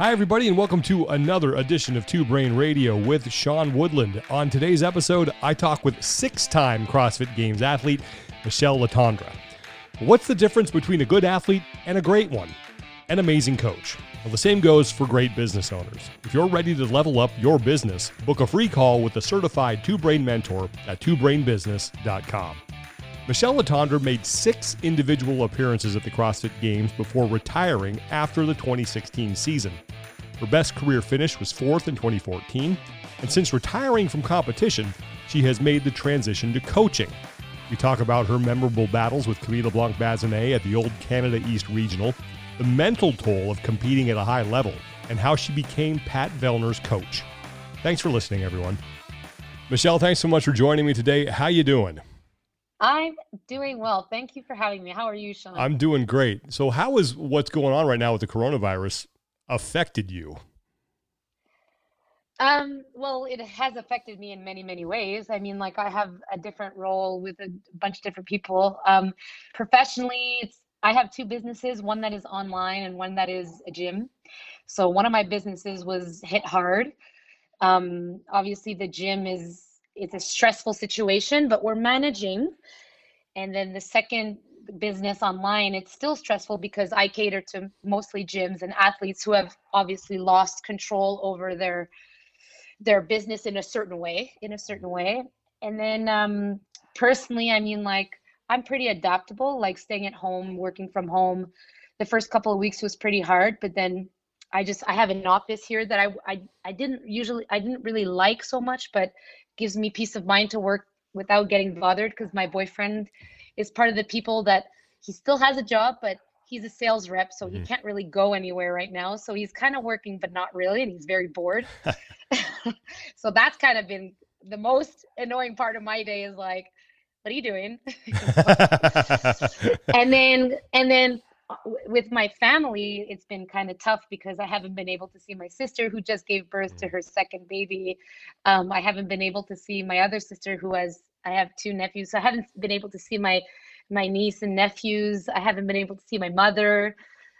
Hi, everybody, and welcome to another edition of Two Brain Radio with Sean Woodland. On today's episode, I talk with six time CrossFit Games athlete Michelle Letendre. What's the difference between a good athlete and a great one? An amazing coach. Well, the same goes for great business owners. If you're ready to level up your business, book a free call with a certified two brain mentor at twobrainbusiness.com. Michelle Letendre made six individual appearances at the CrossFit Games before retiring after the 2016 season. Her best career finish was fourth in 2014, and since retiring from competition, she has made the transition to coaching. We talk about her memorable battles with Camille LeBlanc Bazinet at the old Canada East Regional, the mental toll of competing at a high level, and how she became Pat Vellner's coach. Thanks for listening, everyone. Michelle, thanks so much for joining me today. How you doing? I'm doing well. Thank you for having me. How are you, Sean? I'm doing great. So, how is what's going on right now with the coronavirus affected you? Um, well, it has affected me in many, many ways. I mean, like I have a different role with a bunch of different people. Um, professionally, it's I have two businesses, one that is online and one that is a gym. So one of my businesses was hit hard. Um, obviously, the gym is it's a stressful situation, but we're managing. And then the second business online, it's still stressful because I cater to mostly gyms and athletes who have obviously lost control over their their business in a certain way, in a certain way. And then um, personally, I mean, like I'm pretty adaptable, like staying at home, working from home. The first couple of weeks was pretty hard, but then I just I have an office here that I I, I didn't usually I didn't really like so much, but gives me peace of mind to work without getting bothered because my boyfriend is part of the people that he still has a job, but he's a sales rep, so mm-hmm. he can't really go anywhere right now. So he's kind of working, but not really, and he's very bored. so that's kind of been the most annoying part of my day is like, what are you doing? and then and then with my family, it's been kind of tough because I haven't been able to see my sister who just gave birth to mm. her second baby. Um, I haven't been able to see my other sister who has I have two nephews. So I haven't been able to see my my niece and nephews. I haven't been able to see my mother.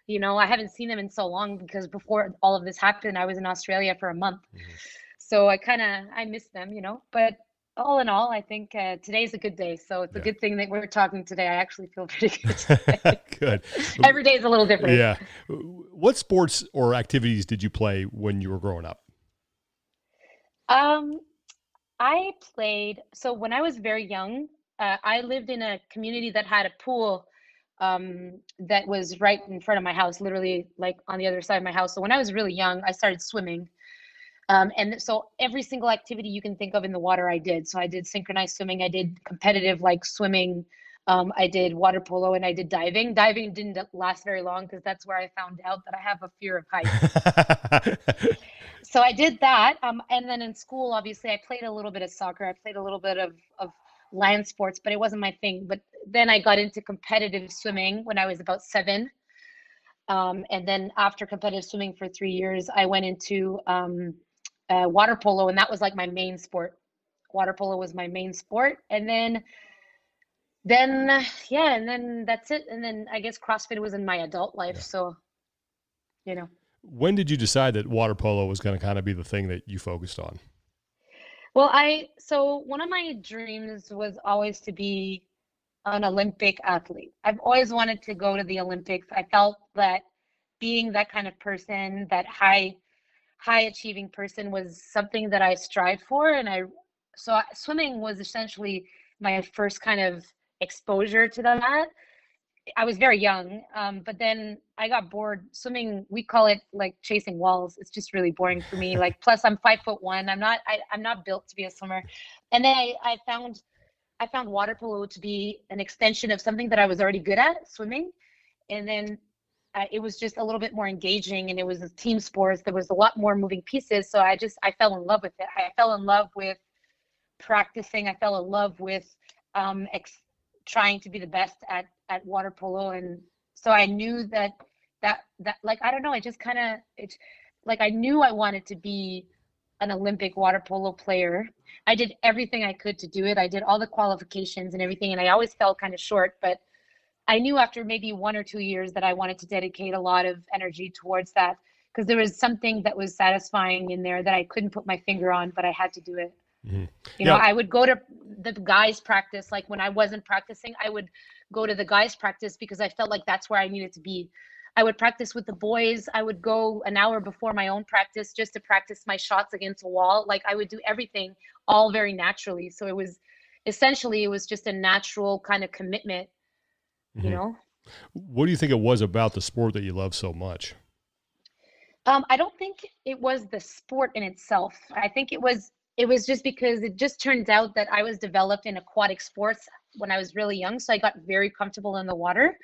You know, I haven't seen them in so long because before all of this happened, I was in Australia for a month. Mm-hmm. So I kind of I miss them, you know. But all in all, I think uh, today's a good day. So it's yeah. a good thing that we're talking today. I actually feel pretty good. good. Every day is a little different. Yeah. What sports or activities did you play when you were growing up? Um, I played. So when I was very young, uh, I lived in a community that had a pool um, that was right in front of my house, literally like on the other side of my house. So when I was really young, I started swimming. Um, and so every single activity you can think of in the water, I did. So I did synchronized swimming, I did competitive like swimming, um, I did water polo, and I did diving. Diving didn't last very long because that's where I found out that I have a fear of heights. so I did that. Um, and then in school, obviously, I played a little bit of soccer. I played a little bit of, of land sports, but it wasn't my thing. But then I got into competitive swimming when I was about seven. Um, and then after competitive swimming for three years, I went into um, uh, water polo, and that was like my main sport. Water polo was my main sport, and then, then yeah, and then that's it. And then I guess CrossFit was in my adult life, yeah. so you know. When did you decide that water polo was going to kind of be the thing that you focused on? Well, I so one of my dreams was always to be an Olympic athlete. I've always wanted to go to the Olympics. I felt that being that kind of person, that high high achieving person was something that I strive for. And I, so swimming was essentially my first kind of exposure to that. I was very young, um, but then I got bored. Swimming, we call it like chasing walls. It's just really boring for me. Like, plus I'm five foot one. I'm not. I, I'm not built to be a swimmer. And then I, I found, I found water polo to be an extension of something that I was already good at, swimming. And then uh, it was just a little bit more engaging and it was team sports there was a lot more moving pieces so i just i fell in love with it. I fell in love with practicing i fell in love with um, ex- trying to be the best at at water polo and so i knew that that that like i don't know i just kind of it's like i knew i wanted to be an olympic water polo player. I did everything i could to do it. I did all the qualifications and everything and i always fell kind of short but I knew after maybe one or two years that I wanted to dedicate a lot of energy towards that because there was something that was satisfying in there that I couldn't put my finger on, but I had to do it. Mm-hmm. You yeah. know, I would go to the guys' practice. Like when I wasn't practicing, I would go to the guys' practice because I felt like that's where I needed to be. I would practice with the boys. I would go an hour before my own practice just to practice my shots against a wall. Like I would do everything all very naturally. So it was essentially it was just a natural kind of commitment, mm-hmm. you know. What do you think it was about the sport that you love so much? Um, I don't think it was the sport in itself. I think it was it was just because it just turns out that I was developed in aquatic sports when I was really young, so I got very comfortable in the water.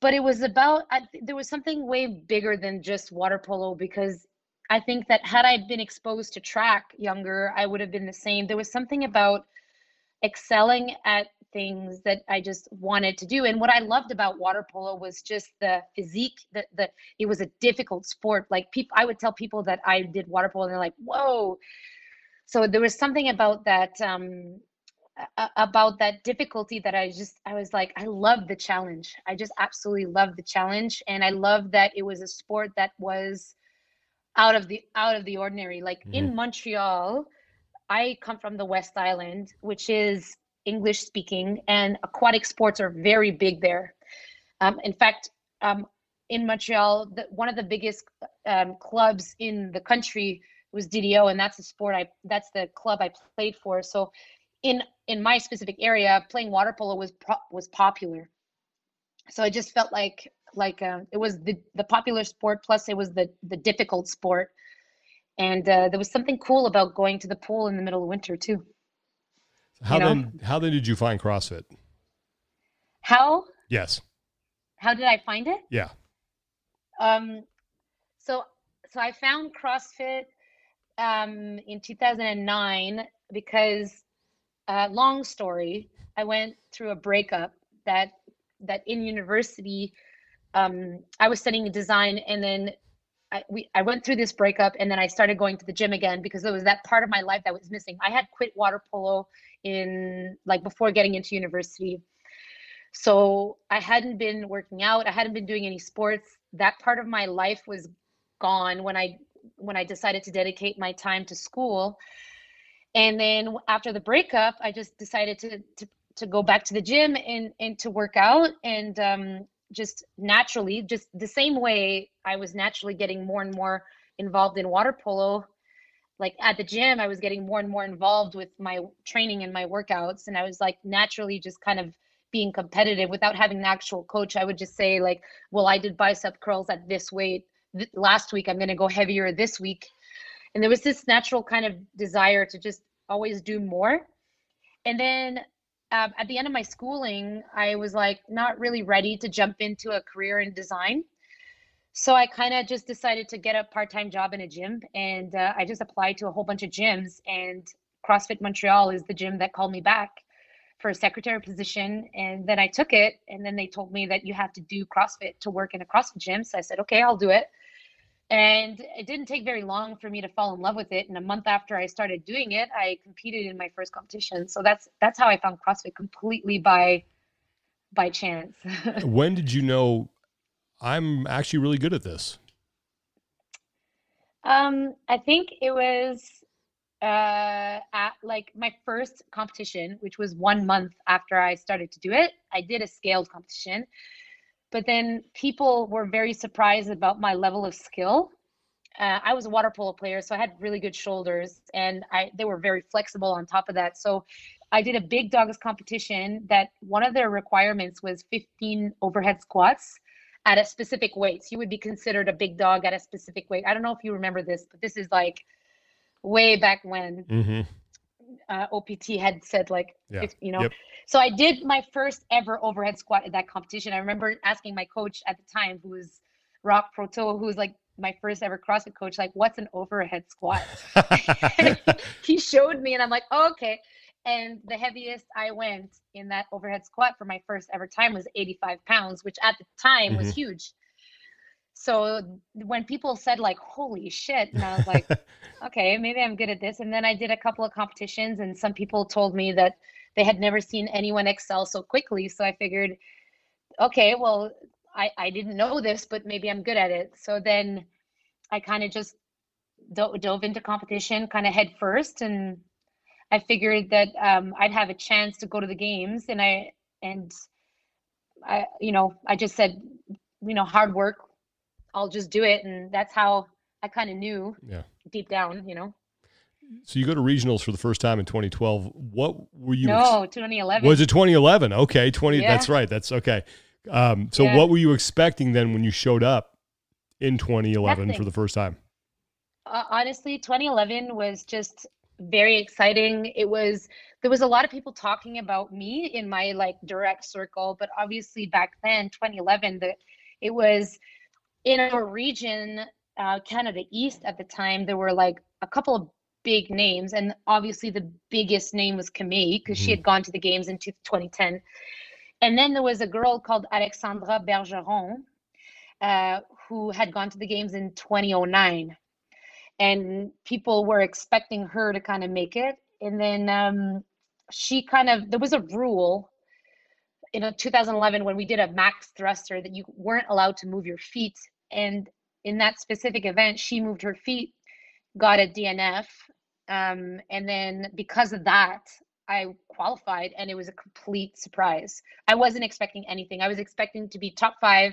But it was about I, there was something way bigger than just water polo because I think that had I been exposed to track younger, I would have been the same. There was something about excelling at things that I just wanted to do. And what I loved about water polo was just the physique. That the it was a difficult sport. Like people, I would tell people that I did water polo, and they're like, "Whoa!" So there was something about that um, about that difficulty that I just I was like, I love the challenge. I just absolutely love the challenge, and I love that it was a sport that was out of the out of the ordinary. Like mm-hmm. in Montreal. I come from the West Island, which is English speaking, and aquatic sports are very big there. Um, in fact, um, in Montreal, the, one of the biggest um, clubs in the country was DDO, and that's the sport I that's the club I played for. So, in in my specific area, playing water polo was was popular. So I just felt like like uh, it was the the popular sport plus it was the the difficult sport, and uh, there was something cool about going to the pool in the middle of winter too. How you know? then? How then did you find CrossFit? How? Yes. How did I find it? Yeah. Um, so so I found CrossFit um, in 2009 because, uh, long story, I went through a breakup that that in university, um, I was studying design, and then I, we, I went through this breakup and then I started going to the gym again because there was that part of my life that was missing. I had quit water polo in like before getting into university. So I hadn't been working out, I hadn't been doing any sports. That part of my life was gone when I when I decided to dedicate my time to school. And then after the breakup, I just decided to to to go back to the gym and and to work out and um just naturally just the same way I was naturally getting more and more involved in water polo. Like at the gym i was getting more and more involved with my training and my workouts and i was like naturally just kind of being competitive. Without having an actual coach i would just say like well i did bicep curls at this weight. Th- last week i'm going to go heavier this week. And there was this natural kind of desire to just always do more. And then uh, at the end of my schooling i was like not really ready to jump into a career in design so I kind of just decided to get a part-time job in a gym, and uh, I just applied to a whole bunch of gyms. And CrossFit Montreal is the gym that called me back for a secretary position, and then I took it. And then they told me that you have to do CrossFit to work in a CrossFit gym. So I said, okay, I'll do it. And it didn't take very long for me to fall in love with it. And a month after I started doing it, I competed in my first competition. So that's that's how I found CrossFit completely by by chance. when did you know I'm actually really good at this? Um, I think it was uh, at like my first competition, which was one month after I started to do it. I did a scaled competition, but then people were very surprised about my level of skill. Uh, I was a water polo player, so I had really good shoulders, and I they were very flexible on top of that. So I did a big dogs competition that one of their requirements was 15 overhead squats at a specific weight. So you would be considered a big dog at a specific weight. I don't know if you remember this, but this is like way back when mm-hmm. Uh, OPT had said like, yeah. if, you know. Yep. So I did my first ever overhead squat at that competition. I remember asking my coach at the time, who was Rock Proto, who was like my first ever CrossFit coach, like, what's an overhead squat? he showed me, and I'm like, oh, okay. And the heaviest I went in that overhead squat for my first ever time was 85 pounds, which at the time mm-hmm. was huge. So when people said like, holy shit, and I was like, okay, maybe I'm good at this. And then I did a couple of competitions and some people told me that they had never seen anyone excel so quickly. So I figured okay, well, I, I didn't know this, but maybe I'm good at it. So then I kind of just do- dove into competition kind of head first. And I figured that um, I'd have a chance to go to the games. And I, and I, you know, I just said, you know, hard work, I'll just do it. And that's how I kind of knew Yeah. deep down, you know. So you go to regionals for the first time in 2012. What were you? No, 2011. Was it 2011? Okay, 20. Yeah. That's right. That's okay. Um, so Yeah. what were you expecting then when you showed up in 2011 for the first time? uh, honestly 2011 was just very exciting it was there was a lot of people talking about me in my like direct circle but obviously back then 2011 the it was in our region uh, canada east at the time there were like a couple of big names and obviously the biggest name was Camille because she Mhm. had gone to the games in 2010 and then there was a girl called alexandra bergeron uh, who had gone to the games in 2009 and people were expecting her to kind of make it. And then um, she kind of there was a rule in uh, 2011 when we did a max thruster that you weren't allowed to move your feet and in that specific event she moved her feet got a dnf um, and then because of that i qualified and it was a complete surprise i wasn't expecting anything i was expecting to be top five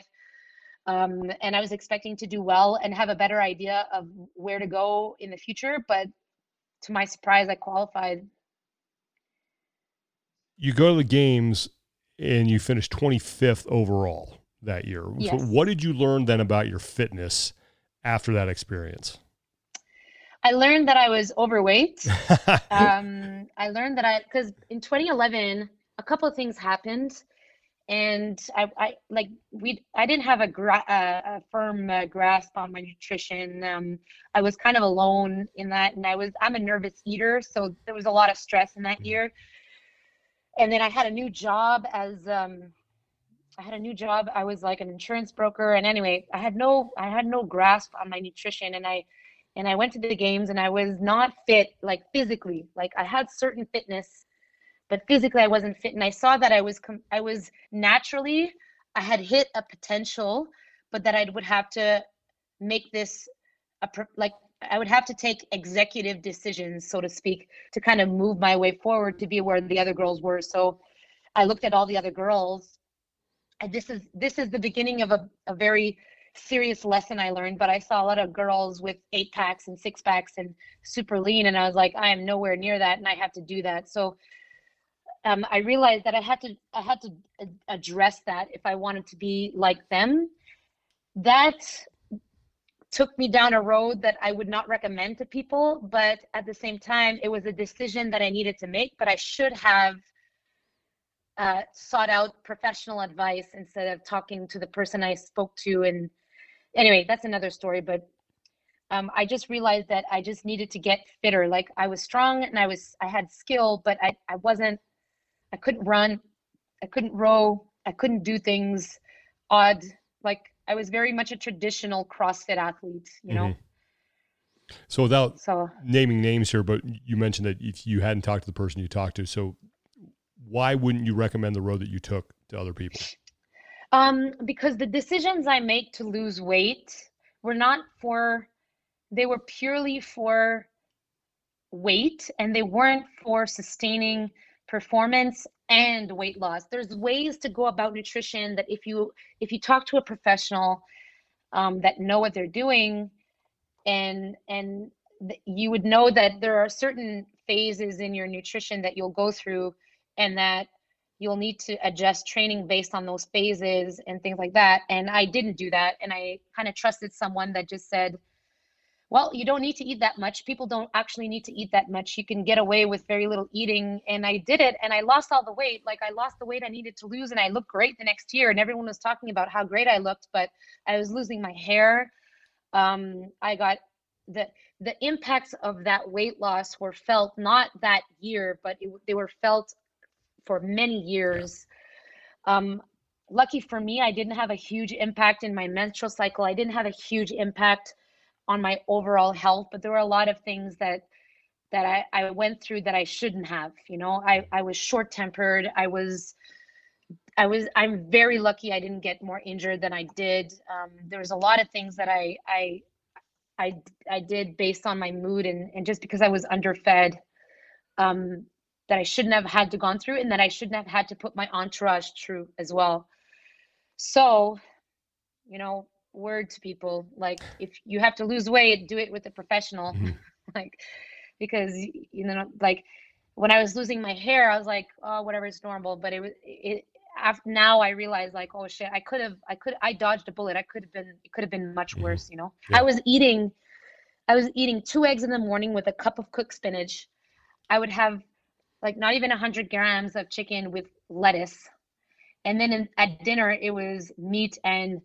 um, and I was expecting to do well and have a better idea of where to go in the future. But to my surprise, I qualified. You go to the games and you finish 25th overall that year. So what did you learn then about your fitness after that experience? I learned that I was overweight. um, I learned that I because in 2011 a couple of things happened, and I, I like we I didn't have a, gra- uh, a firm uh, grasp on my nutrition. Um, I was kind of alone in that, and I was I'm a nervous eater, so there was a lot of stress in that Mhm. year. And then I had a new job as um, I had a new job. I was like an insurance broker, and anyway, I had no I had no grasp on my nutrition, and I and I went to the games and I was not fit like physically. Like I had certain fitness, but physically I wasn't fit. And I saw that I was com- I was naturally I had hit a potential, but that I would have to make this a pro- like I would have to take executive decisions, so to speak, to kind of move my way forward to be where the other girls were. So I looked at all the other girls, and this is this is the beginning of a, a very serious lesson I learned, but I saw a lot of girls with eight packs and six packs and super lean, and I was like, I am nowhere near that, and I have to do that. So um, I realized that I had to I had to address that if I wanted to be like them. That took me down a road that I would not recommend to people, but at the same time, it was a decision that I needed to make. But I should have uh, sought out professional advice instead of talking to the person I spoke to. And anyway, that's another story. But um, I just realized that I just needed to get fitter. Like I was strong and I was I had skill, but I I wasn't. I couldn't run. I couldn't row. I couldn't do things odd. Like I was very much a traditional CrossFit athlete, you know. Mhm. So without So naming names here, but you mentioned that if you hadn't talked to the person you talked to, so why wouldn't you recommend the road that you took to other people? Um, because the decisions I make to lose weight were not for, they were purely for weight and they weren't for sustaining performance and weight loss. There's ways to go about nutrition that if you if you talk to a professional um, that know what they're doing and and th- you would know that there are certain phases in your nutrition that you'll go through and that you'll need to adjust training based on those phases and things like that. And I didn't do that. And I kind of trusted someone that just said, well, you don't need to eat that much. People don't actually need to eat that much. You can get away with very little eating. And I did it and I lost all the weight. Like I lost the weight I needed to lose and I looked great the next year. And everyone was talking about how great I looked, but I was losing my hair. Um, I got the the impacts of that weight loss were felt not that year, but it, they were felt for many years. Um, lucky for me, I didn't have a huge impact in my menstrual cycle. I didn't have a huge impact on my overall health, but there were a lot of things that that I, I went through that I shouldn't have. You know, I, I was short tempered. I was I was I'm very lucky I didn't get more injured than I did. Um, there was a lot of things that I I I I did based on my mood and and just because I was underfed, um, that I shouldn't have had to gone through and that I shouldn't have had to put my entourage through as well. So, you know, word to people like if you have to lose weight, do it with a professional, mm-hmm. like because you know like when I was losing my hair, I was like, oh, whatever, it's normal. But it was it after now I realize like, oh shit, I could have, I could, I dodged a bullet. I could have been, it could have been much mm-hmm. worse. You know, yeah. I was eating, I was eating two eggs in the morning with a cup of cooked spinach. I would have like not even a hundred grams of chicken with lettuce, and then in, at dinner it was meat and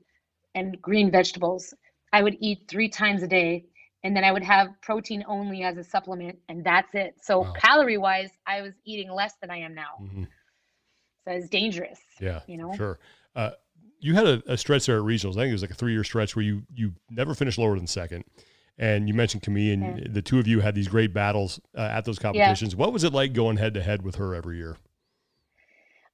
and green vegetables. I would eat three times a day, and then I would have protein only as a supplement, and that's it. So wow. calorie wise, I was eating less than I am now. Mm-hmm so it's dangerous. Yeah, you know, sure. Uh, you had a, a, stretch there at regionals. I think it was like a three year stretch where you you never finished lower than second. And you mentioned Camille, and yeah. the two of you had these great battles uh, at those competitions. Yeah. What was it like going head to head with her every year?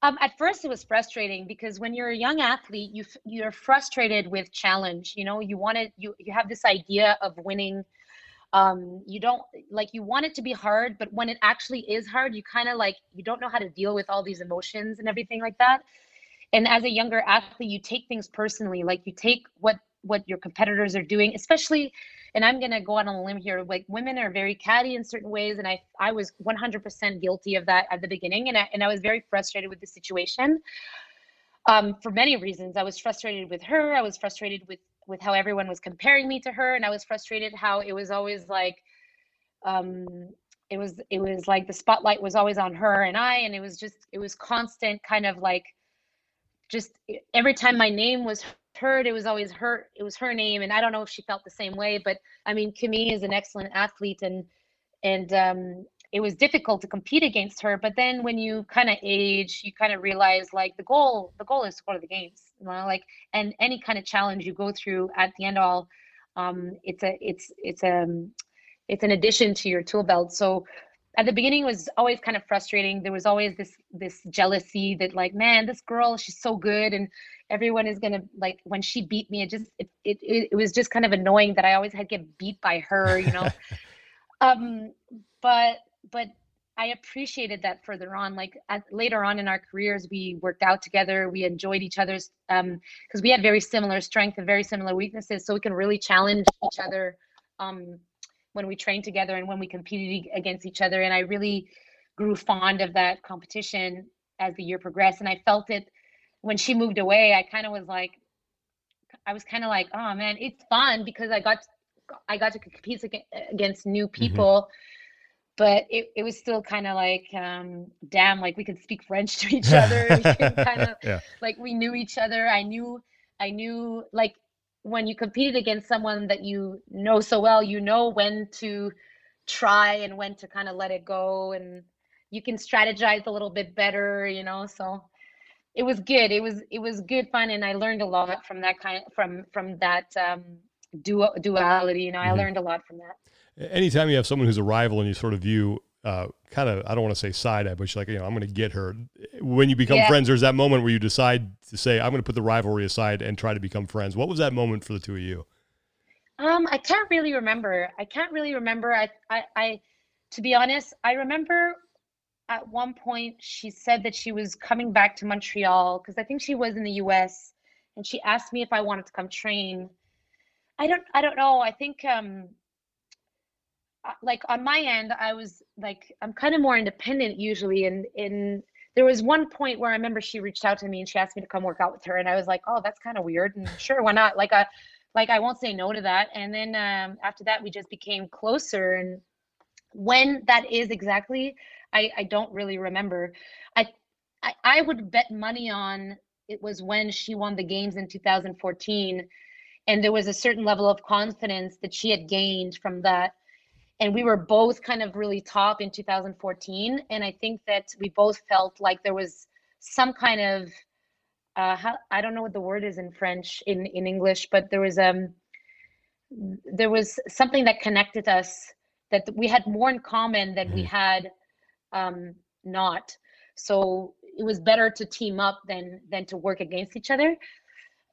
Um, at first, it was frustrating because when you're a young athlete, you you're frustrated with challenge. You know, you wanted you you have this idea of winning um you don't like you want it to be hard but when it actually is hard you kind of like you don't know how to deal with all these emotions and everything like that and as a younger athlete you take things personally like you take what what your competitors are doing especially and i'm going to go out on a limb here like women are very catty in certain ways and i i was 100% guilty of that at the beginning and I, and I was very frustrated with the situation um, for many reasons. I was frustrated with her i was frustrated with with how everyone was comparing me to her and i was frustrated how it was always like um it was it was like the spotlight was always on her and i and it was just it was constant kind of like just every time my name was heard it was always her it was her name and i don't know if she felt the same way but i mean Camille is an excellent athlete and and um it was difficult to compete against her but then when you kind of age you kind of realize like the goal the goal is to go to the games you know like and any kind of challenge you go through at the end all um it's a it's it's a um, it's an addition to your tool belt. So at the beginning was always kind of frustrating there was always this this jealousy that like man this girl she's so good and everyone is gonna like when she beat me it just it it, it was just kind of annoying that i always had to get beat by her you know um but but I appreciated that further on. Like at, later on in our careers, we worked out together. We enjoyed each other's um, because we had very similar strength and very similar weaknesses, so we can really challenge each other um, when we trained together and when we competed against each other. And I really grew fond of that competition as the year progressed, and I felt it when she moved away. I kind of was like, I was kind of like, oh man, it's fun because I got I got to compete against new mm-hmm. people. Mm-hmm but it, it was still kind of like um, damn like we could speak french to each other kind of yeah. like we knew each other i knew i knew like when you competed against someone that you know so well you know when to try and when to kind of let it go and you can strategize a little bit better you know so it was good it was it was good fun and i learned a lot from that kind of from from that um dual duality you know mm-hmm. i learned a lot from that anytime you have someone who's a rival and you sort of view uh, kind of I don't want to say side eye, but you're like, you know, I'm going to get her. When you become yeah. friends, there's that moment where you decide to say, I'm going to put the rivalry aside and try to become friends. What was that moment for the two of you? Um, I can't really remember. I can't really remember. I, I, I, to be honest, I remember at one point she said that she was coming back to Montreal because I think she was in the U.S. and she asked me if I wanted to come train. I don't, I don't know. I think um, like on my end i was like i'm kind of more independent usually and in there was one point where i remember she reached out to me and she asked me to come work out with her and i was like oh that's kind of weird and sure why not? Like i like i won't say no to that and then um, after that we just became closer and when that is exactly i i don't really remember. I i, I would bet money on it was when she won the games in 2014 and there was a certain level of confidence that she had gained from that and we were both kind of really top in 2014 and i think that we both felt like there was some kind of uh, how, i don't know what the word is in french in in english but there was um there was something that connected us that we had more in common than mm-hmm. we had um not so it was better to team up than than to work against each other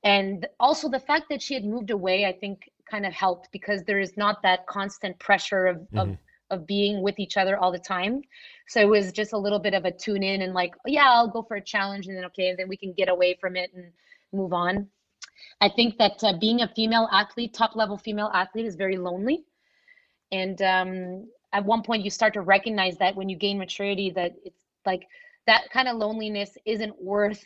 and also the fact that she had moved away i think kind of helped because there is not that constant pressure of, mm-hmm. of of being with each other all the time. So it was just a little bit of a tune in and like oh, yeah i'll go for a challenge and then okay and then we can get away from it and move on. I think that uh, being a female athlete top level female athlete is very lonely. And um, at one point you start to recognize that when you gain maturity that it's like that kind of loneliness isn't worth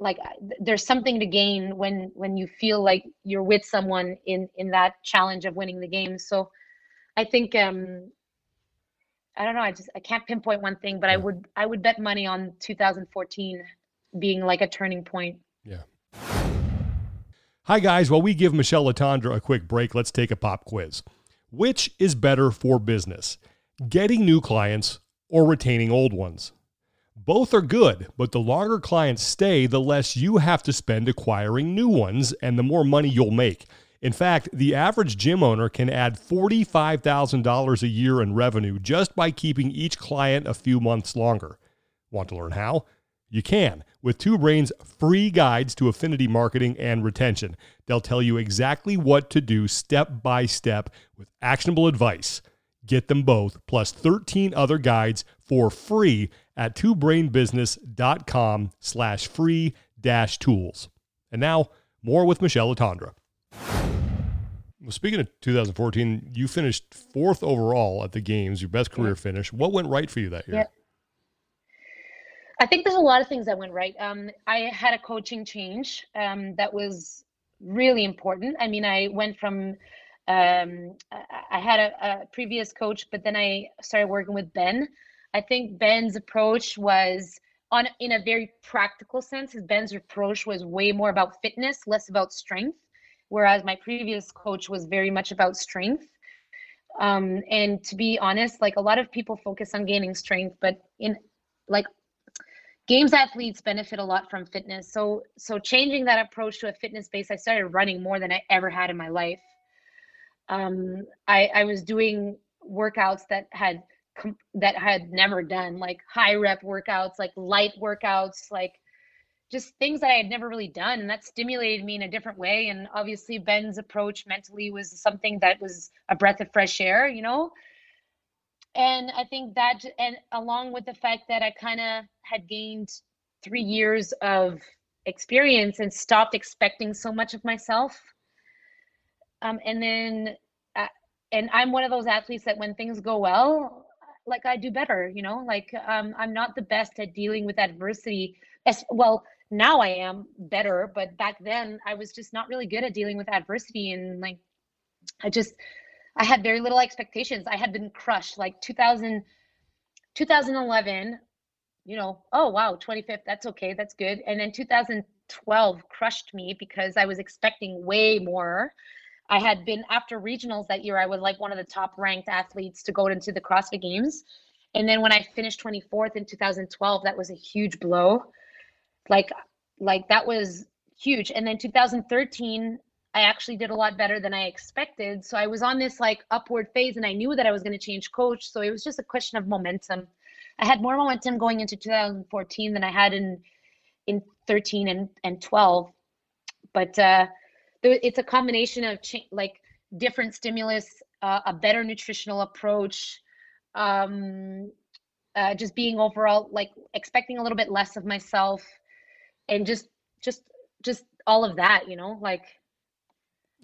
like there's something to gain when when you feel like you're with someone in in that challenge of winning the game. So i think um i don't know i just i can't pinpoint one thing but i would i would bet money on 2014 being like a turning point. Yeah. Hi guys. While we give michelle letendre a quick break let's take a pop quiz. Which is better for business getting new clients or retaining old ones both are good, but the longer clients stay, the less you have to spend acquiring new ones and the more money you'll make. In fact, the average gym owner can add $45,000 a year in revenue just by keeping each client a few months longer. Want to learn how? You can with Two Brains' free guides to affinity marketing and retention. They'll tell you exactly what to do step by step with actionable advice. Get them both, plus 13 other guides for free at twobrainbusiness.com slash free dash tools. And now, more with Michelle Letendre. Well, speaking of 2014, you finished fourth overall at the games, your best career yeah. finish. What went right for you that year? Yeah. I think there's a lot of things that went right. Um, I had a coaching change um, that was really important. I mean, I went from um, I had a, a, previous coach, but then I started working with Ben. I think Ben's approach was on in a very practical sense. Ben's approach was way more about fitness, less about strength, whereas my previous coach was very much about strength. Um, and to be honest, like a lot of people focus on gaining strength, but in like games athletes benefit a lot from fitness. So so changing that approach to a fitness base, I started running more than I ever had in my life um, I, I was doing workouts that had that had never done, like high rep workouts, like light workouts, like just things that I had never really done. And that stimulated me in a different way. And obviously, Ben's approach mentally was something that was a breath of fresh air, you know? And I think that, and along with the fact that I kind of had gained three years of experience and stopped expecting so much of myself um, and then, uh, and I'm one of those athletes that when things go well, like I do better, you know, like um, I'm not the best at dealing with adversity. As well, now I am better, but back then I was just not really good at dealing with adversity. And like, I just, I had very little expectations. I had been crushed like 2000, 2011, you know, oh wow, 25th, that's okay, that's good. And then 2012 crushed me because I was expecting way more. I had been after regionals that year, I was like one of the top ranked athletes to go into the CrossFit Games. And then when I finished 24th in 2012, that was a huge blow. Like, like that was huge. And then 2013, I actually did a lot better than I expected. So I was on this like upward phase and I knew that I was going to change coach. So it was just a question of momentum. I had more momentum going into 2014 than I had in in 13 and, and 12. But uh it's a combination of cha- like different stimulus, uh, a better nutritional approach, um, uh, just being overall like expecting a little bit less of myself, and just just just all of that, you know, like.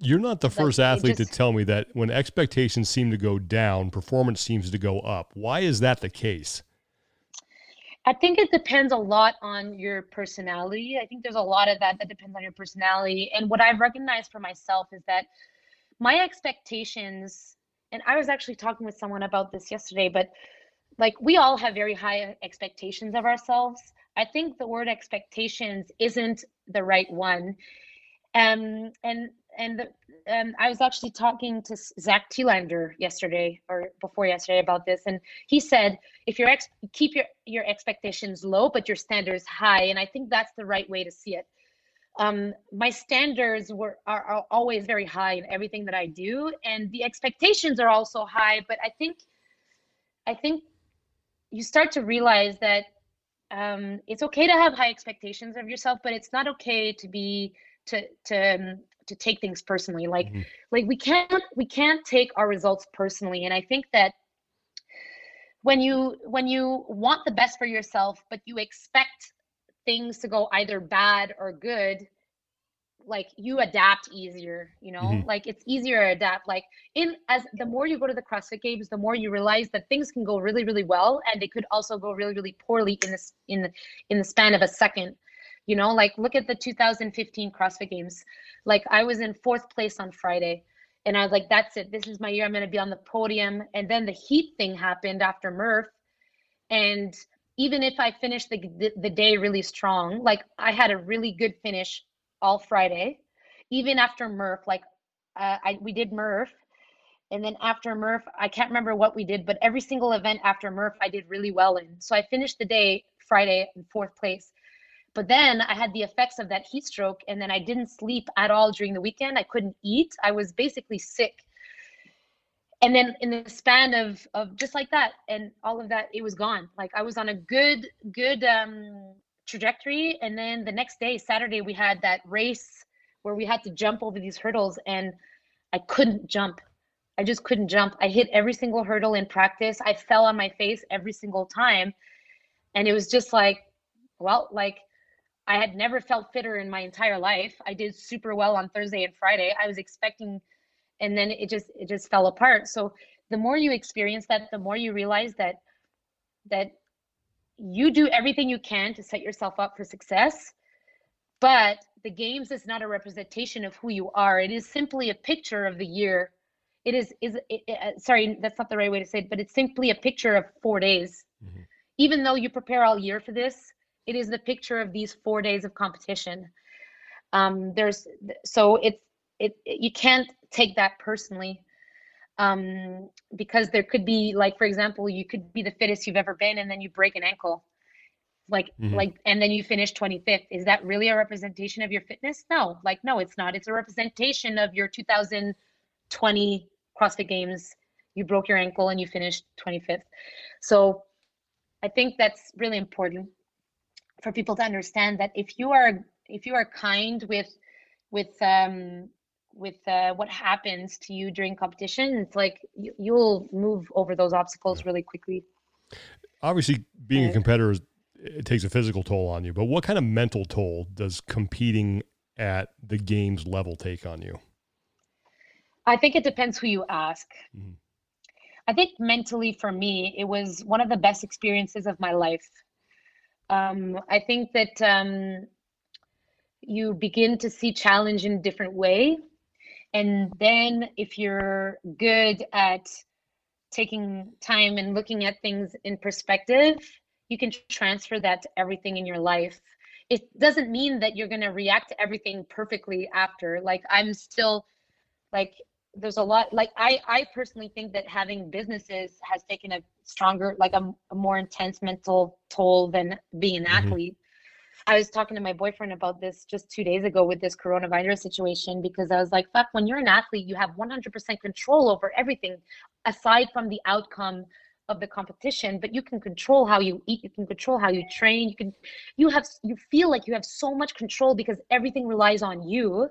You're not the first like, athlete just, to tell me that when expectations seem to go down, performance seems to go up. Why is that the case? I think it depends a lot on your personality. I think there's a lot of that that depends on your personality. And what I've recognized for myself is that my expectations, and I was actually talking with someone about this yesterday, but like we all have very high expectations of ourselves. I think the word expectations isn't the right one. Um, and and the, um, I was actually talking to Zach Telander yesterday or before yesterday about this, and he said if your ex keep your your expectations low, but your standards high, and I think that's the right way to see it. Um, my standards were are, are always very high in everything that I do, and the expectations are also high. But I think, I think, you start to realize that um, it's okay to have high expectations of yourself, but it's not okay to be to to um, to take things personally. Like mm-hmm. like we can't we can't take our results personally, and I think that when you when you want the best for yourself, but you expect things to go either bad or good, like you adapt easier you know mm-hmm. like it's easier to adapt like in as the more you go to the crossfit games the more you realize that things can go really really well and they could also go really really poorly in this in the in the span of a second you know like look at the 2015 crossfit games like i was in fourth place on friday and i was like that's it this is my year i'm going to be on the podium and then the heat thing happened after murph and even if i finished the, the, the day really strong like i had a really good finish all Friday, even after Murph. Like uh, I we did Murph, and then after Murph, I can't remember what we did, but every single event after Murph, I did really well in. So I finished the day Friday in fourth place. But then I had the effects of that heat stroke, and then I didn't sleep at all during the weekend. I couldn't eat. I was basically sick. And then in the span of of just like that, and all of that, it was gone. Like I was on a good good um trajectory. And then the next day, Saturday, we had that race where we had to jump over these hurdles and I couldn't jump. I just couldn't jump. I hit every single hurdle in practice. I fell on my face every single time. And it was just like, well, like I had never felt fitter in my entire life. I did super well on Thursday and Friday. I was expecting and then it just it just fell apart. So the more you experience that, the more you realize that that you do everything you can to set yourself up for success but the games is not a representation of who you are it is simply a picture of the year it is is it, it, uh, sorry that's not the right way to say it but it's simply a picture of four days mm-hmm. even though you prepare all year for this it is the picture of these four days of competition. Um there's so it's it you can't take that personally um, because there could be like for example you could be the fittest you've ever been and then you break an ankle. Like mm-hmm. like and then you finish 25th is that really a representation of your fitness? No. Like no it's not. It's a representation of your 2020 crossfit games. You broke your ankle and you finished 25th so i think that's really important for people to understand that if you are if you are kind with with um with uh, what happens to you during competition it's like you, you'll move over those obstacles really quickly. Obviously being a competitor it takes a physical toll on you but what kind of mental toll does competing at the games level take on you? I think it depends who you ask. Mm-hmm. i think mentally for me it was one of the best experiences of my life um, i think that um, you begin to see challenge in a different way and then if you're good at taking time and looking at things in perspective, you can transfer that to everything in your life. It doesn't mean that you're going to react to everything perfectly after. Like I'm still like there's a lot like I I personally think that having businesses has taken a stronger like a, a more intense mental toll than being an mm-hmm. athlete I was talking to my boyfriend about this just two days ago with this coronavirus situation because I was like, fuck, when you're an athlete, you have 100% control over everything aside from the outcome of the competition but you can control how you eat you can control how you train you can you have you feel like you have so much control because everything relies on you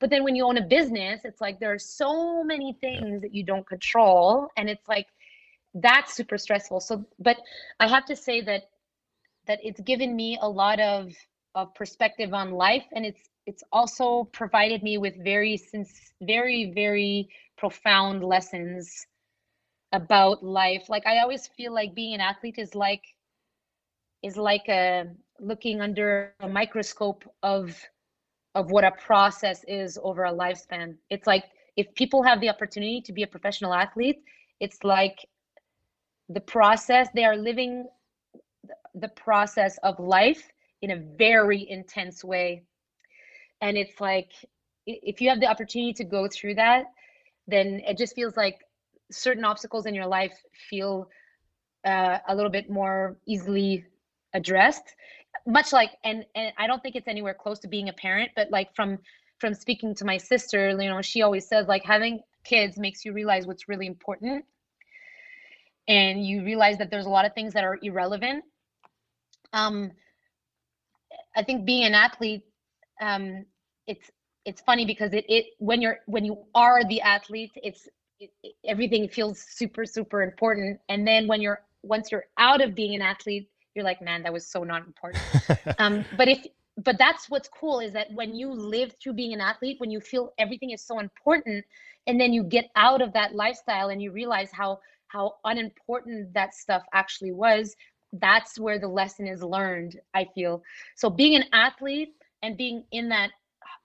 but then when you own a business it's like there are so many things that you don't control and it's like that's super stressful. So but i have to say that that it's given me a lot of of perspective on life and it's it's also provided me with very since very very profound lessons about life. Like i always feel like being an athlete is like is like a looking under a microscope of of what a process is over a lifespan. It's like if people have the opportunity to be a professional athlete it's like the process they are living the process of life in a very intense way. And it's like, if you have the opportunity to go through that, then it just feels like certain obstacles in your life feel uh, a little bit more easily addressed. Much like, and and I don't think it's anywhere close to being a parent, but like from from speaking to my sister, you know, she always says like having kids makes you realize what's really important, and you realize that there's a lot of things that are irrelevant um, I think being an athlete, um, it's it's funny because it it when you're when you are the athlete, it's it, it, everything feels super super important, and then when you're once you're out of being an athlete, you're like, man, that was so not important. um, but if but that's what's cool is that when you live through being an athlete, when you feel everything is so important, and then you get out of that lifestyle and you realize how how unimportant that stuff actually was, that's where the lesson is learned. I feel so being an athlete and being in that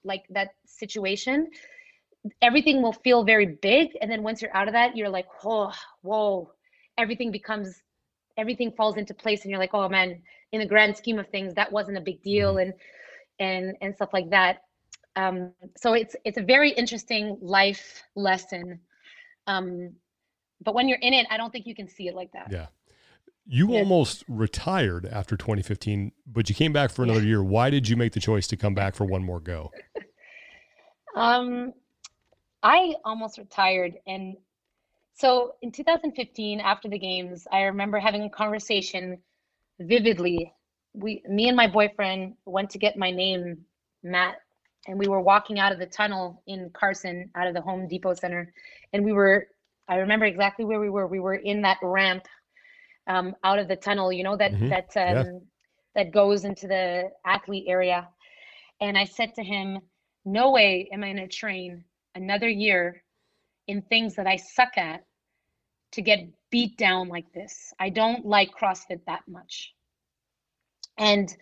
like that situation everything will feel very big and then once you're out of that you're like oh whoa everything becomes everything falls into place and you're like oh man in the grand scheme of things that wasn't a big deal mm-hmm. and and and stuff like that um so it's it's a very interesting life lesson um but when you're in it i don't think you can see it like that yeah you yeah. almost retired after 2015 but you came back for another yeah. year why did you make the choice to come back for one more go um i almost retired and so in 2015, after the games, I remember having a conversation vividly. We, me and my boyfriend went to get my name, Matt, and we were walking out of the tunnel in Carson, out of the Home Depot Center, and we were. I remember exactly where we were. We were in that ramp um, out of the tunnel. You know that mm-hmm. that um, yeah. that goes into the athlete area, and I said to him, "No way am I going to train another year in things that I suck at to get beat down like this. I don't like CrossFit that much. And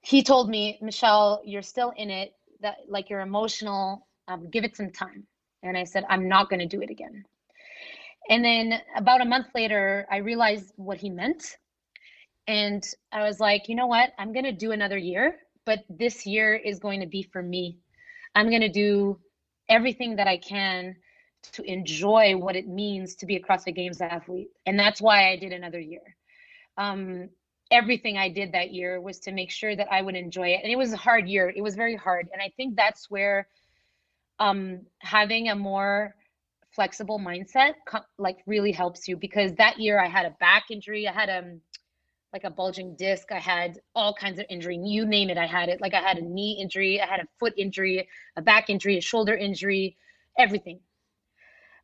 he told me, Michelle, you're still in it, that like you're emotional, um, give it some time. And I said, I'm not going to do it again. And then about a month later, I realized what he meant. And I was like, you know what? I'm going to do another year, but this year is going to be for me. I'm going to do everything that I can to enjoy what it means to be a CrossFit Games athlete. And that's why I did another year. Um, everything I did that year was to make sure that I would enjoy it. And it was a hard year. It was very hard. And I think that's where um, having a more flexible mindset like really helps you because that year I had a back injury. I had a um, like a bulging disc. I had all kinds of injury. You name it, I had it. Like I had a knee injury, I had a foot injury, a back injury, a shoulder injury, everything.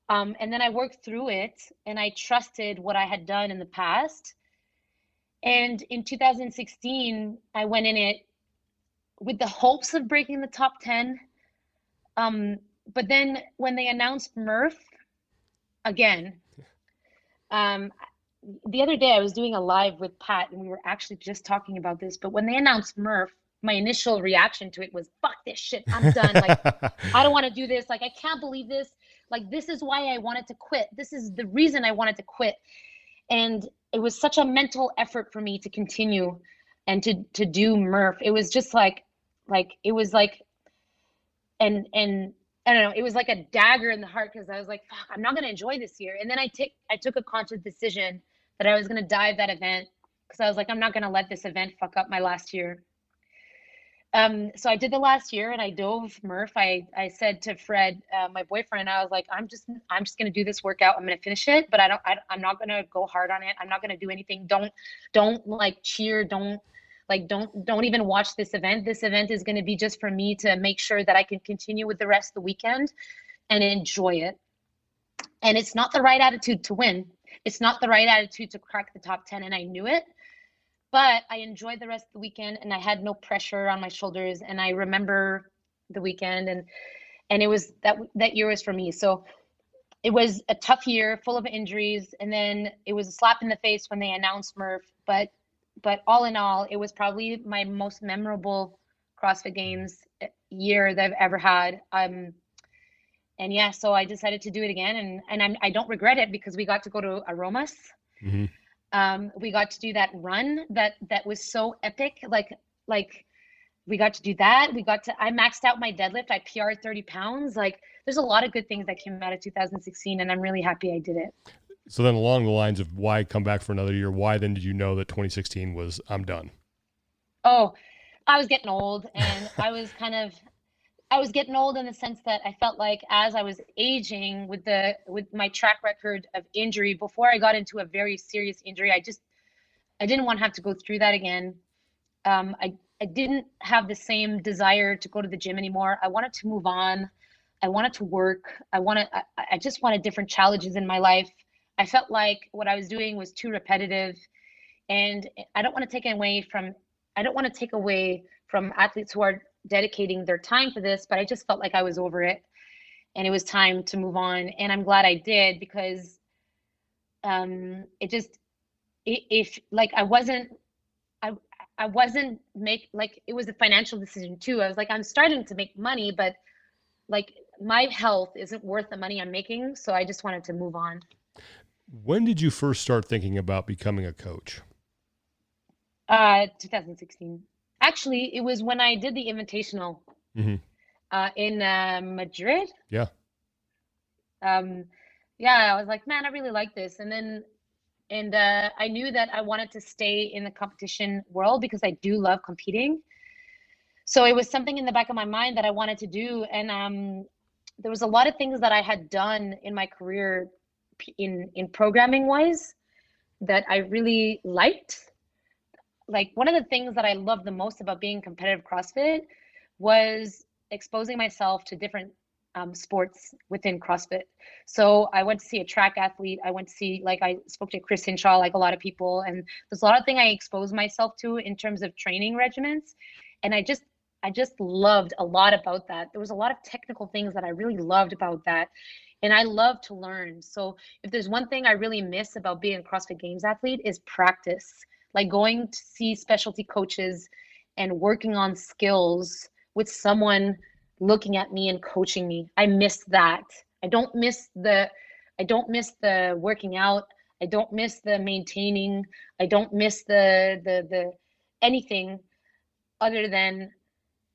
Um, and then I worked through it and I trusted what I had done in the past. And in 2016, I went in it with the hopes of breaking the top 10. Um, but then when they announced Murph again, um, the other day I was doing a live with Pat and we were actually just talking about this. But when they announced Murph, my initial reaction to it was, fuck this shit. I'm done. Like, I don't want to do this. Like, I can't believe this like this is why i wanted to quit this is the reason i wanted to quit and it was such a mental effort for me to continue and to to do murph it was just like like it was like and and I don't know. It was like a dagger in the heart because I was like, "Fuck, I'm not gonna enjoy this year." And then I take, I took a conscious decision that I was gonna dive that event because I was like, "I'm not gonna let this event fuck up my last year." um, so I did the last year and I dove Murph. I, I said to Fred, uh, my boyfriend, I was like, I'm just, I'm just to do this workout. I'm to finish it, but I don't, I, I'm not to go hard on it. I'm not to do anything. Don't, don't like cheer. Don't like, don't, don't even watch this event. This event is going to be just for me to make sure that I can continue with the rest of the weekend and enjoy it. And it's not the right attitude to win. It's not the right attitude to crack the top 10. And I knew it but I enjoyed the rest of the weekend and I had no pressure on my shoulders and I remember the weekend and and it was that that year was for me. So it was a tough year full of injuries and then it was a slap in the face when they announced Murph, but but all in all, it was probably my most memorable CrossFit Games year that I've ever had. Um and yeah, so I decided to do it again and and I'm, I don't regret it because we got to go to Aromas. Mm-hmm. Um, we got to do that run that that was so epic like like we got to do that. We got to i maxed out my deadlift. I pr 30 pounds. Like there's a lot of good things that came out of 2016 and i'm really happy i did it so then along the lines of why come back for another year why then did you know that 2016 was i'm done oh i was getting old and i was kind of I was getting old in the sense that I felt like as I was aging with the with my track record of injury before I got into a very serious injury, I just I didn't want to have to go through that again. Um, I I didn't have the same desire to go to the gym anymore. I wanted to move on. I wanted to work. I wanted. I, I just wanted different challenges in my life. I felt like what I was doing was too repetitive, and I don't want to take away from. I don't want to take away from athletes who are dedicating their time for this, but I just felt like I was over it, and it was time to move on. And I'm glad I did because um, it just if like I wasn't I I wasn't make like it was a financial decision too. I was like I'm starting to make money, but like my health isn't worth the money I'm making, so I just wanted to move on. When did you first start thinking about becoming a coach? Uh 2016. Actually, it was when I did the invitational mm-hmm. uh, in uh, Madrid. Yeah. Um, yeah, I was like, man, I really like this, and then and uh, I knew that I wanted to stay in the competition world because I do love competing. So it was something in the back of my mind that I wanted to do, and um, there was a lot of things that I had done in my career in in programming wise that I really liked. Like one of the things that I loved the most about being competitive CrossFit was exposing myself to different um, sports within CrossFit. So I went to see a track athlete. I went to see, like, I spoke to Chris Hinshaw, like a lot of people, and there's a lot of thing I exposed myself to in terms of training regimens, and I just, I just loved a lot about that. There was a lot of technical things that I really loved about that, and I love to learn. So if there's one thing I really miss about being a CrossFit Games athlete is practice, like going to see specialty coaches and working on skills with someone looking at me and coaching me. I miss that. I don't miss the I don't miss the working out. I don't miss the maintaining. I don't miss the the the anything other than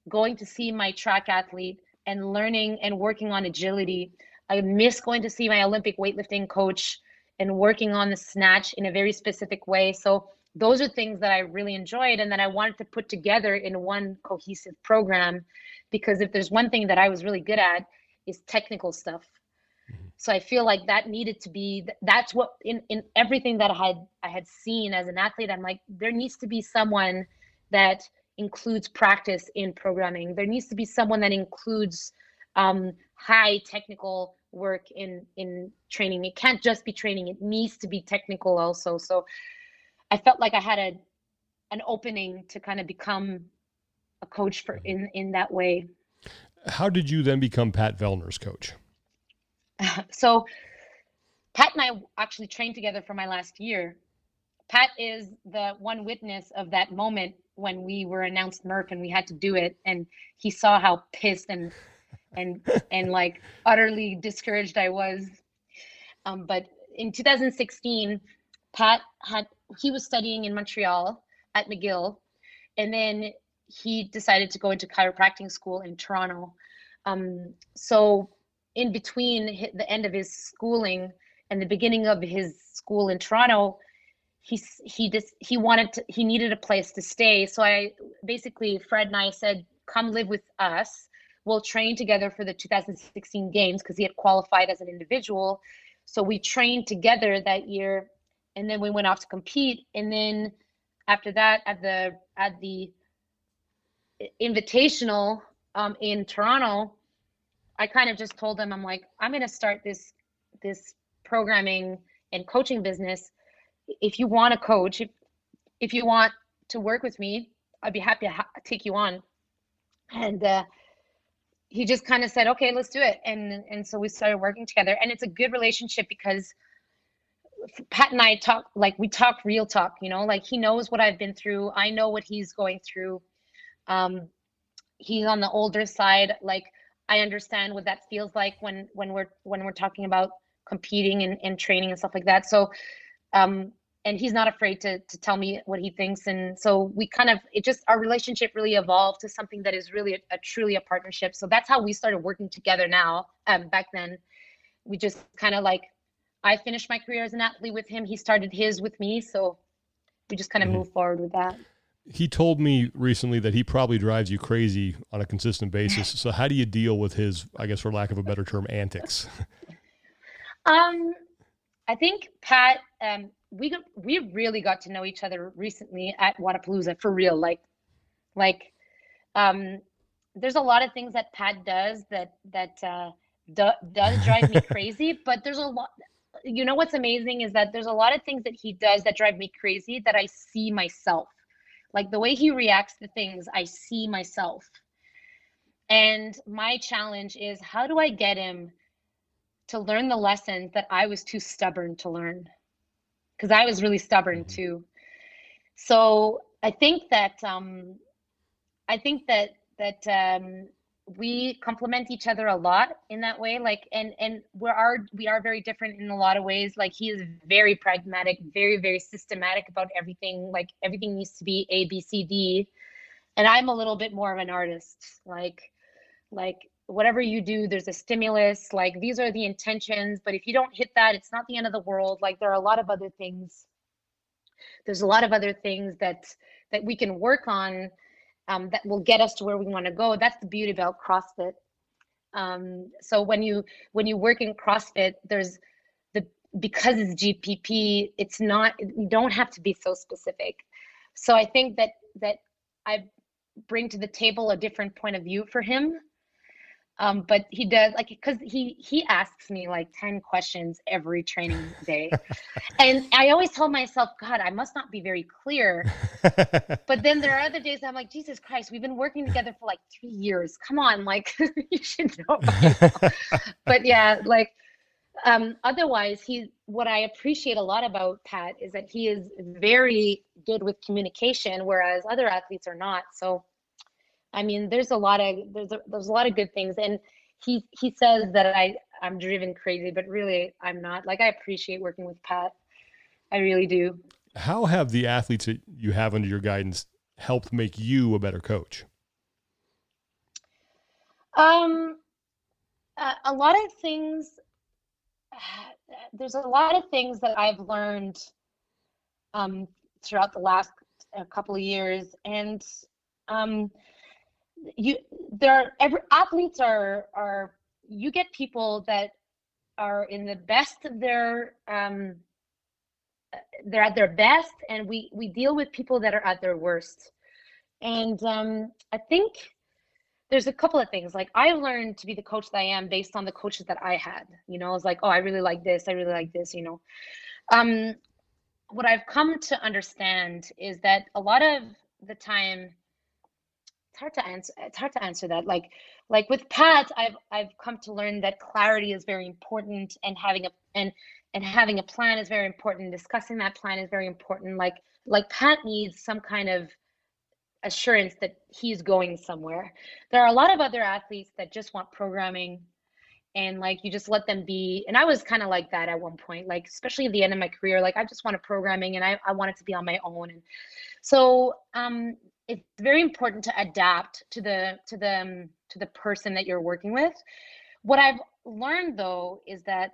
going to see my track athlete and learning and working on agility. I miss going to see my Olympic weightlifting coach and working on the snatch in a very specific way. So those are things that I really enjoyed and that I wanted to put together in one cohesive program because if there's one thing that I was really good at is technical stuff. Mm-hmm. So I feel like that needed to be that's what in in everything that I had I had seen as an athlete I'm like there needs to be someone that includes practice in programming. There needs to be someone that includes um, high technical work in in training. It can't just be training. It needs to be technical also. So I felt like I had a an opening to kind of become a coach for mm-hmm. in in that way. How did you then become Pat Vellner's coach? so Pat and I actually trained together for my last year. Pat is the one witness of that moment when we were announced Murph and we had to do it and he saw how pissed and and and like utterly discouraged I was. Um, but in 2016, Pat had he was studying in Montreal at McGill, and then he decided to go into chiropractic school in Toronto. Um, so in between the end of his schooling and the beginning of his school in Toronto, he he just he wanted to he needed a place to stay. So I basically Fred and I said, "Come live with us. We'll train together for the 2016 games because he had qualified as an individual. So we trained together that year, and then we went off to compete. And then after that, at the at the invitational um, in Toronto, I kind of just told them, I'm like, I'm to start this this programming and coaching business. If you want to coach, if if you want to work with me, I'd be happy to ha- take you on. And uh, he just kind of said, okay, let's do it. And and so we started working together. And it's a good relationship because Pat and I talk like we talk real talk, you know, like he knows what I've been through. I know what he's going through. Um, he's on the older side. Like I understand what that feels like when when we're when we're talking about competing and, and training and stuff like that. So um, and he's not afraid to to tell me what he thinks. And so we kind of it just our relationship really evolved to something that is really a, a truly a partnership. So that's how we started working together now. Um, back then, we just kind of like I finished my career as an athlete with him. He started his with me. So we just kind of mm-hmm. move forward with that he told me recently that he probably drives you crazy on a consistent basis. So how do you deal with his, I guess, for lack of a better term, antics? Um, I think Pat. Um, we got, we really got to know each other recently at Wodapalooza for real. Like, like, um, there's a lot of things that Pat does that that uh, do, does drive me crazy. But there's a lot. You know what's amazing is that there's a lot of things that he does that drive me crazy that I see myself. Like the way he reacts to things, I see myself. And my challenge is how do I get him to learn the lessons that I was too stubborn to learn? Because I was really stubborn mm-hmm. too. So I think that um, I think that that um, we complement each other a lot in that way like and and we are we are very different in a lot of ways like he is very pragmatic very very systematic about everything like everything needs to be a b c d and i'm a little bit more of an artist like like whatever you do there's a stimulus like these are the intentions but if you don't hit that it's not the end of the world like there are a lot of other things there's a lot of other things that that we can work on um, that will get us to where we want to go. That's the beauty about CrossFit. Um, so when you when you work in CrossFit, there's the because it's GPP, it's not you don't have to be so specific. So I think that that I bring to the table a different point of view for him um, but he does like because he he asks me like 10 questions every training day. And i always tell myself god i must not be very clear. But then there are other days i'm like jesus christ we've been working together for like three years. Come on like you should know. But yeah like um otherwise he what i appreciate a lot about pat is that he is very good with communication whereas other athletes are not. So I mean, there's a lot of there's a, there's a lot of good things, and he he says that I I'm driven crazy, but really I'm not. Like I appreciate working with Pat, I really do. How have the athletes that you have under your guidance helped make you a better coach? Um, uh, a lot of things. There's a lot of things that I've learned um, throughout the last couple of years, and um, you there every athletes are are you get people that are in the best of their um they're at their best and we we deal with people that are at their worst. And um i think there's a couple of things. Like i learned to be the coach that i am based on the coaches that i had. You know i was like oh i really like this. I really like this you know. Um what i've come to understand is that a lot of the time it's hard to answer it's hard to answer that like like with pat i've i've come to learn that clarity is very important and having a and and having a plan is very important discussing that plan is very important like like pat needs some kind of assurance that he's going somewhere. There are a lot of other athletes that just want programming and like you just let them be and i was kind of like that at one point like especially at the end of my career like i just wanted programming and i, I wanted to be on my own and so um it's very important to adapt to the to the um, to the person that you're working with. What i've learned though is that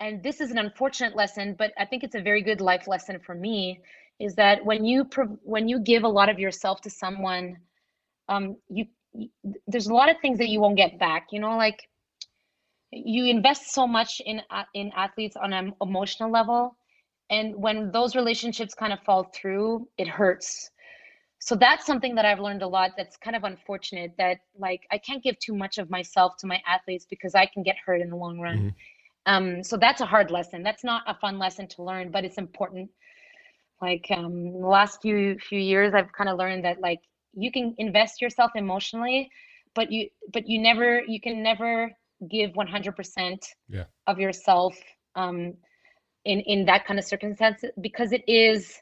and this is an unfortunate lesson but i think it's a very good life lesson for me is that when you pro- when you give a lot of yourself to someone um you, you there's a lot of things that you won't get back you know like you invest so much in in athletes on an emotional level and when those relationships kind of fall through it hurts so that's something that I've learned a lot that's kind of unfortunate that like I can't give too much of myself to my athletes because I can get hurt in the long run. Mm-hmm. Um, so that's a hard lesson. That's not a fun lesson to learn, but it's important. Like um, the last few few years, I've kind of learned that like you can invest yourself emotionally, but you but you never you can never give 100% yeah. of yourself um, in in that kind of circumstance because it is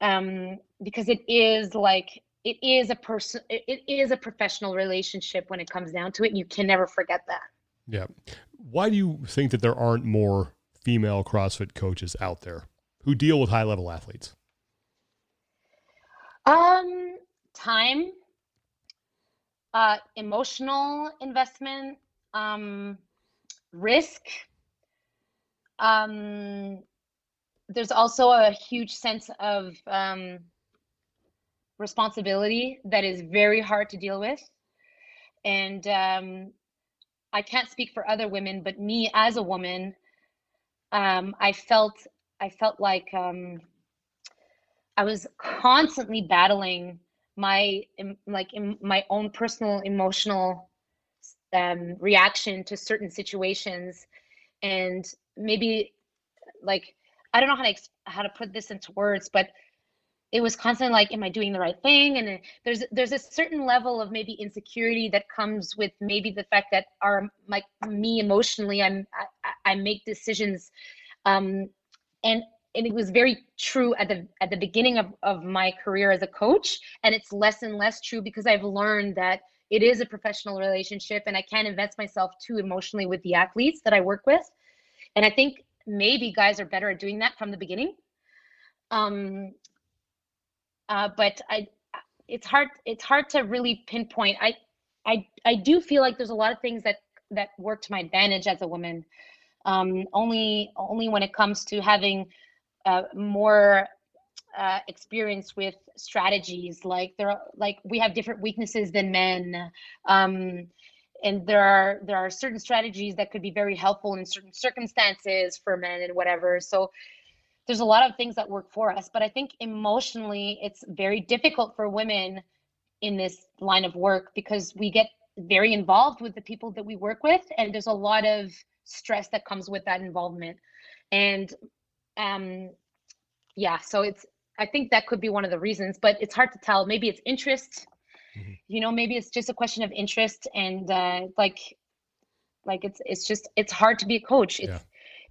um, because it is like it is a person it is a professional relationship when it comes down to it and you can never forget that. Yeah. Why do you think that there aren't more female crossfit coaches out there who deal with high level athletes? Um time uh emotional investment um risk um there's also a huge sense of um, responsibility that is very hard to deal with. And um, I can't speak for other women, but me as a woman, um, I felt I felt like um, I was constantly battling my like my own personal emotional um, reaction to certain situations, and maybe like I don't know how to how to put this into words, but it was constantly like am i doing the right thing? And there's there's a certain level of maybe insecurity that comes with maybe the fact that our like me emotionally i'm i, I make decisions um and and it was very true at the at the beginning of, of my career as a coach and it's less and less true because i've learned that it is a professional relationship and i can't invest myself too emotionally with the athletes that i work with and i think maybe guys are better at doing that from the beginning um uh, but I, it's hard. It's hard to really pinpoint. I, I, I do feel like there's a lot of things that that work to my advantage as a woman. Um, only, only when it comes to having uh, more uh, experience with strategies. Like there, are, like we have different weaknesses than men. Um, and there are there are certain strategies that could be very helpful in certain circumstances for men and whatever so there's a lot of things that work for us but i think emotionally it's very difficult for women in this line of work because we get very involved with the people that we work with and there's a lot of stress that comes with that involvement and um yeah so it's i think that could be one of the reasons but it's hard to tell. Maybe it's interest. Mm-hmm. you know maybe it's just a question of interest and uh like like it's it's just it's hard to be a coach. It's yeah.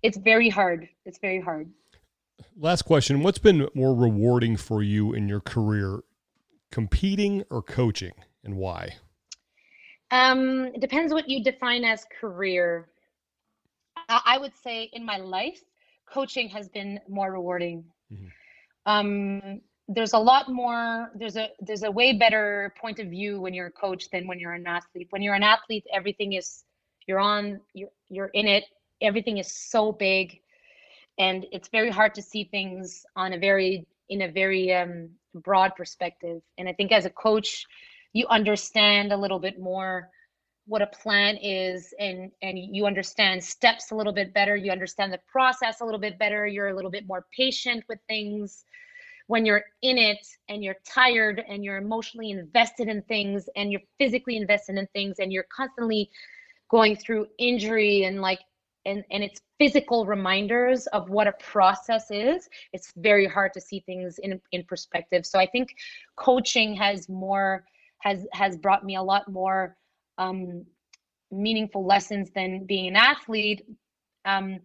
it's very hard. It's very hard. Last question. What's been more rewarding for you in your career competing or coaching and why? Um it depends what you define as career. I would say in my life coaching has been more rewarding. Mm-hmm. um there's a lot more there's a there's a way better point of view when you're a coach than when you're an athlete. When you're an athlete everything is you're on you're you're in it. Everything is so big and it's very hard to see things on a very in a very um, broad perspective. And i think as a coach you understand a little bit more what a plan is and and you understand steps a little bit better you understand the process a little bit better you're a little bit more patient with things when you're in it and you're tired and you're emotionally invested in things and you're physically invested in things and you're constantly going through injury and like and, and it's physical reminders of what a process is, it's very hard to see things in, in perspective. So I think coaching has more has has brought me a lot more um, meaningful lessons than being an athlete. Um,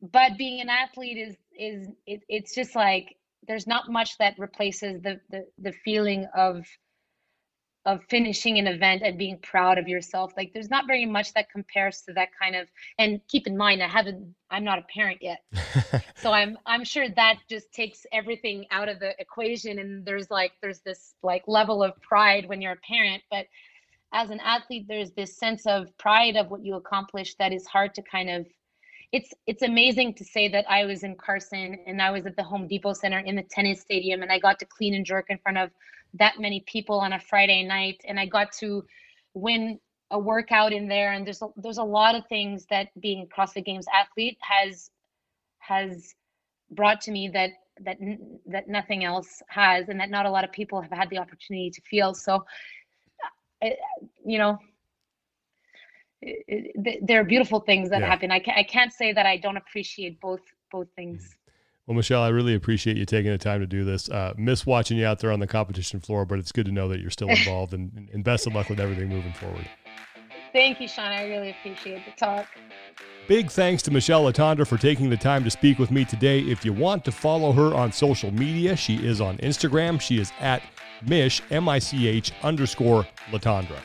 but being an athlete is is it, it's just like there's not much that replaces the the, the feeling of of finishing an event and being proud of yourself like there's not very much that compares to that kind of and keep in mind i haven't i'm not a parent yet so i'm i'm sure that just takes everything out of the equation and there's like there's this like level of pride when you're a parent but as an athlete there's this sense of pride of what you accomplished that is hard to kind of it's it's amazing to say that I was in Carson and I was at the Home Depot Center in the tennis stadium and I got to clean and jerk in front of that many people on a Friday night and I got to win a workout in there. And there's a, there's a lot of things that being a CrossFit Games athlete has has brought to me that that that nothing else has and that not a lot of people have had the opportunity to feel. So you know there are beautiful things that yeah. happen I, I can't say that i don't appreciate both both things well, Michelle, I really appreciate you taking the time to do this. Uh, miss watching you out there on the competition floor, but it's good to know that you're still involved and, and best of luck with everything moving forward. Thank you, Sean. I really appreciate the talk. Big thanks to Michelle Letendre for taking the time to speak with me today. If you want to follow her on social media, she is on Instagram. She is at Mish, M I C H underscore Letendre.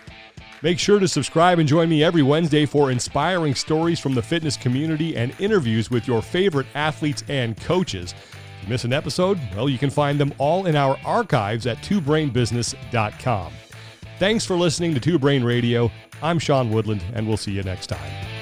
Make sure to subscribe and join me every Wednesday for inspiring stories from the fitness community and interviews with your favorite athletes and coaches. If you miss an episode, well, you can find them all in our archives at twobrainbusiness.com. Thanks for listening to Two Brain Radio. I'm Sean Woodland, and we'll see you next time.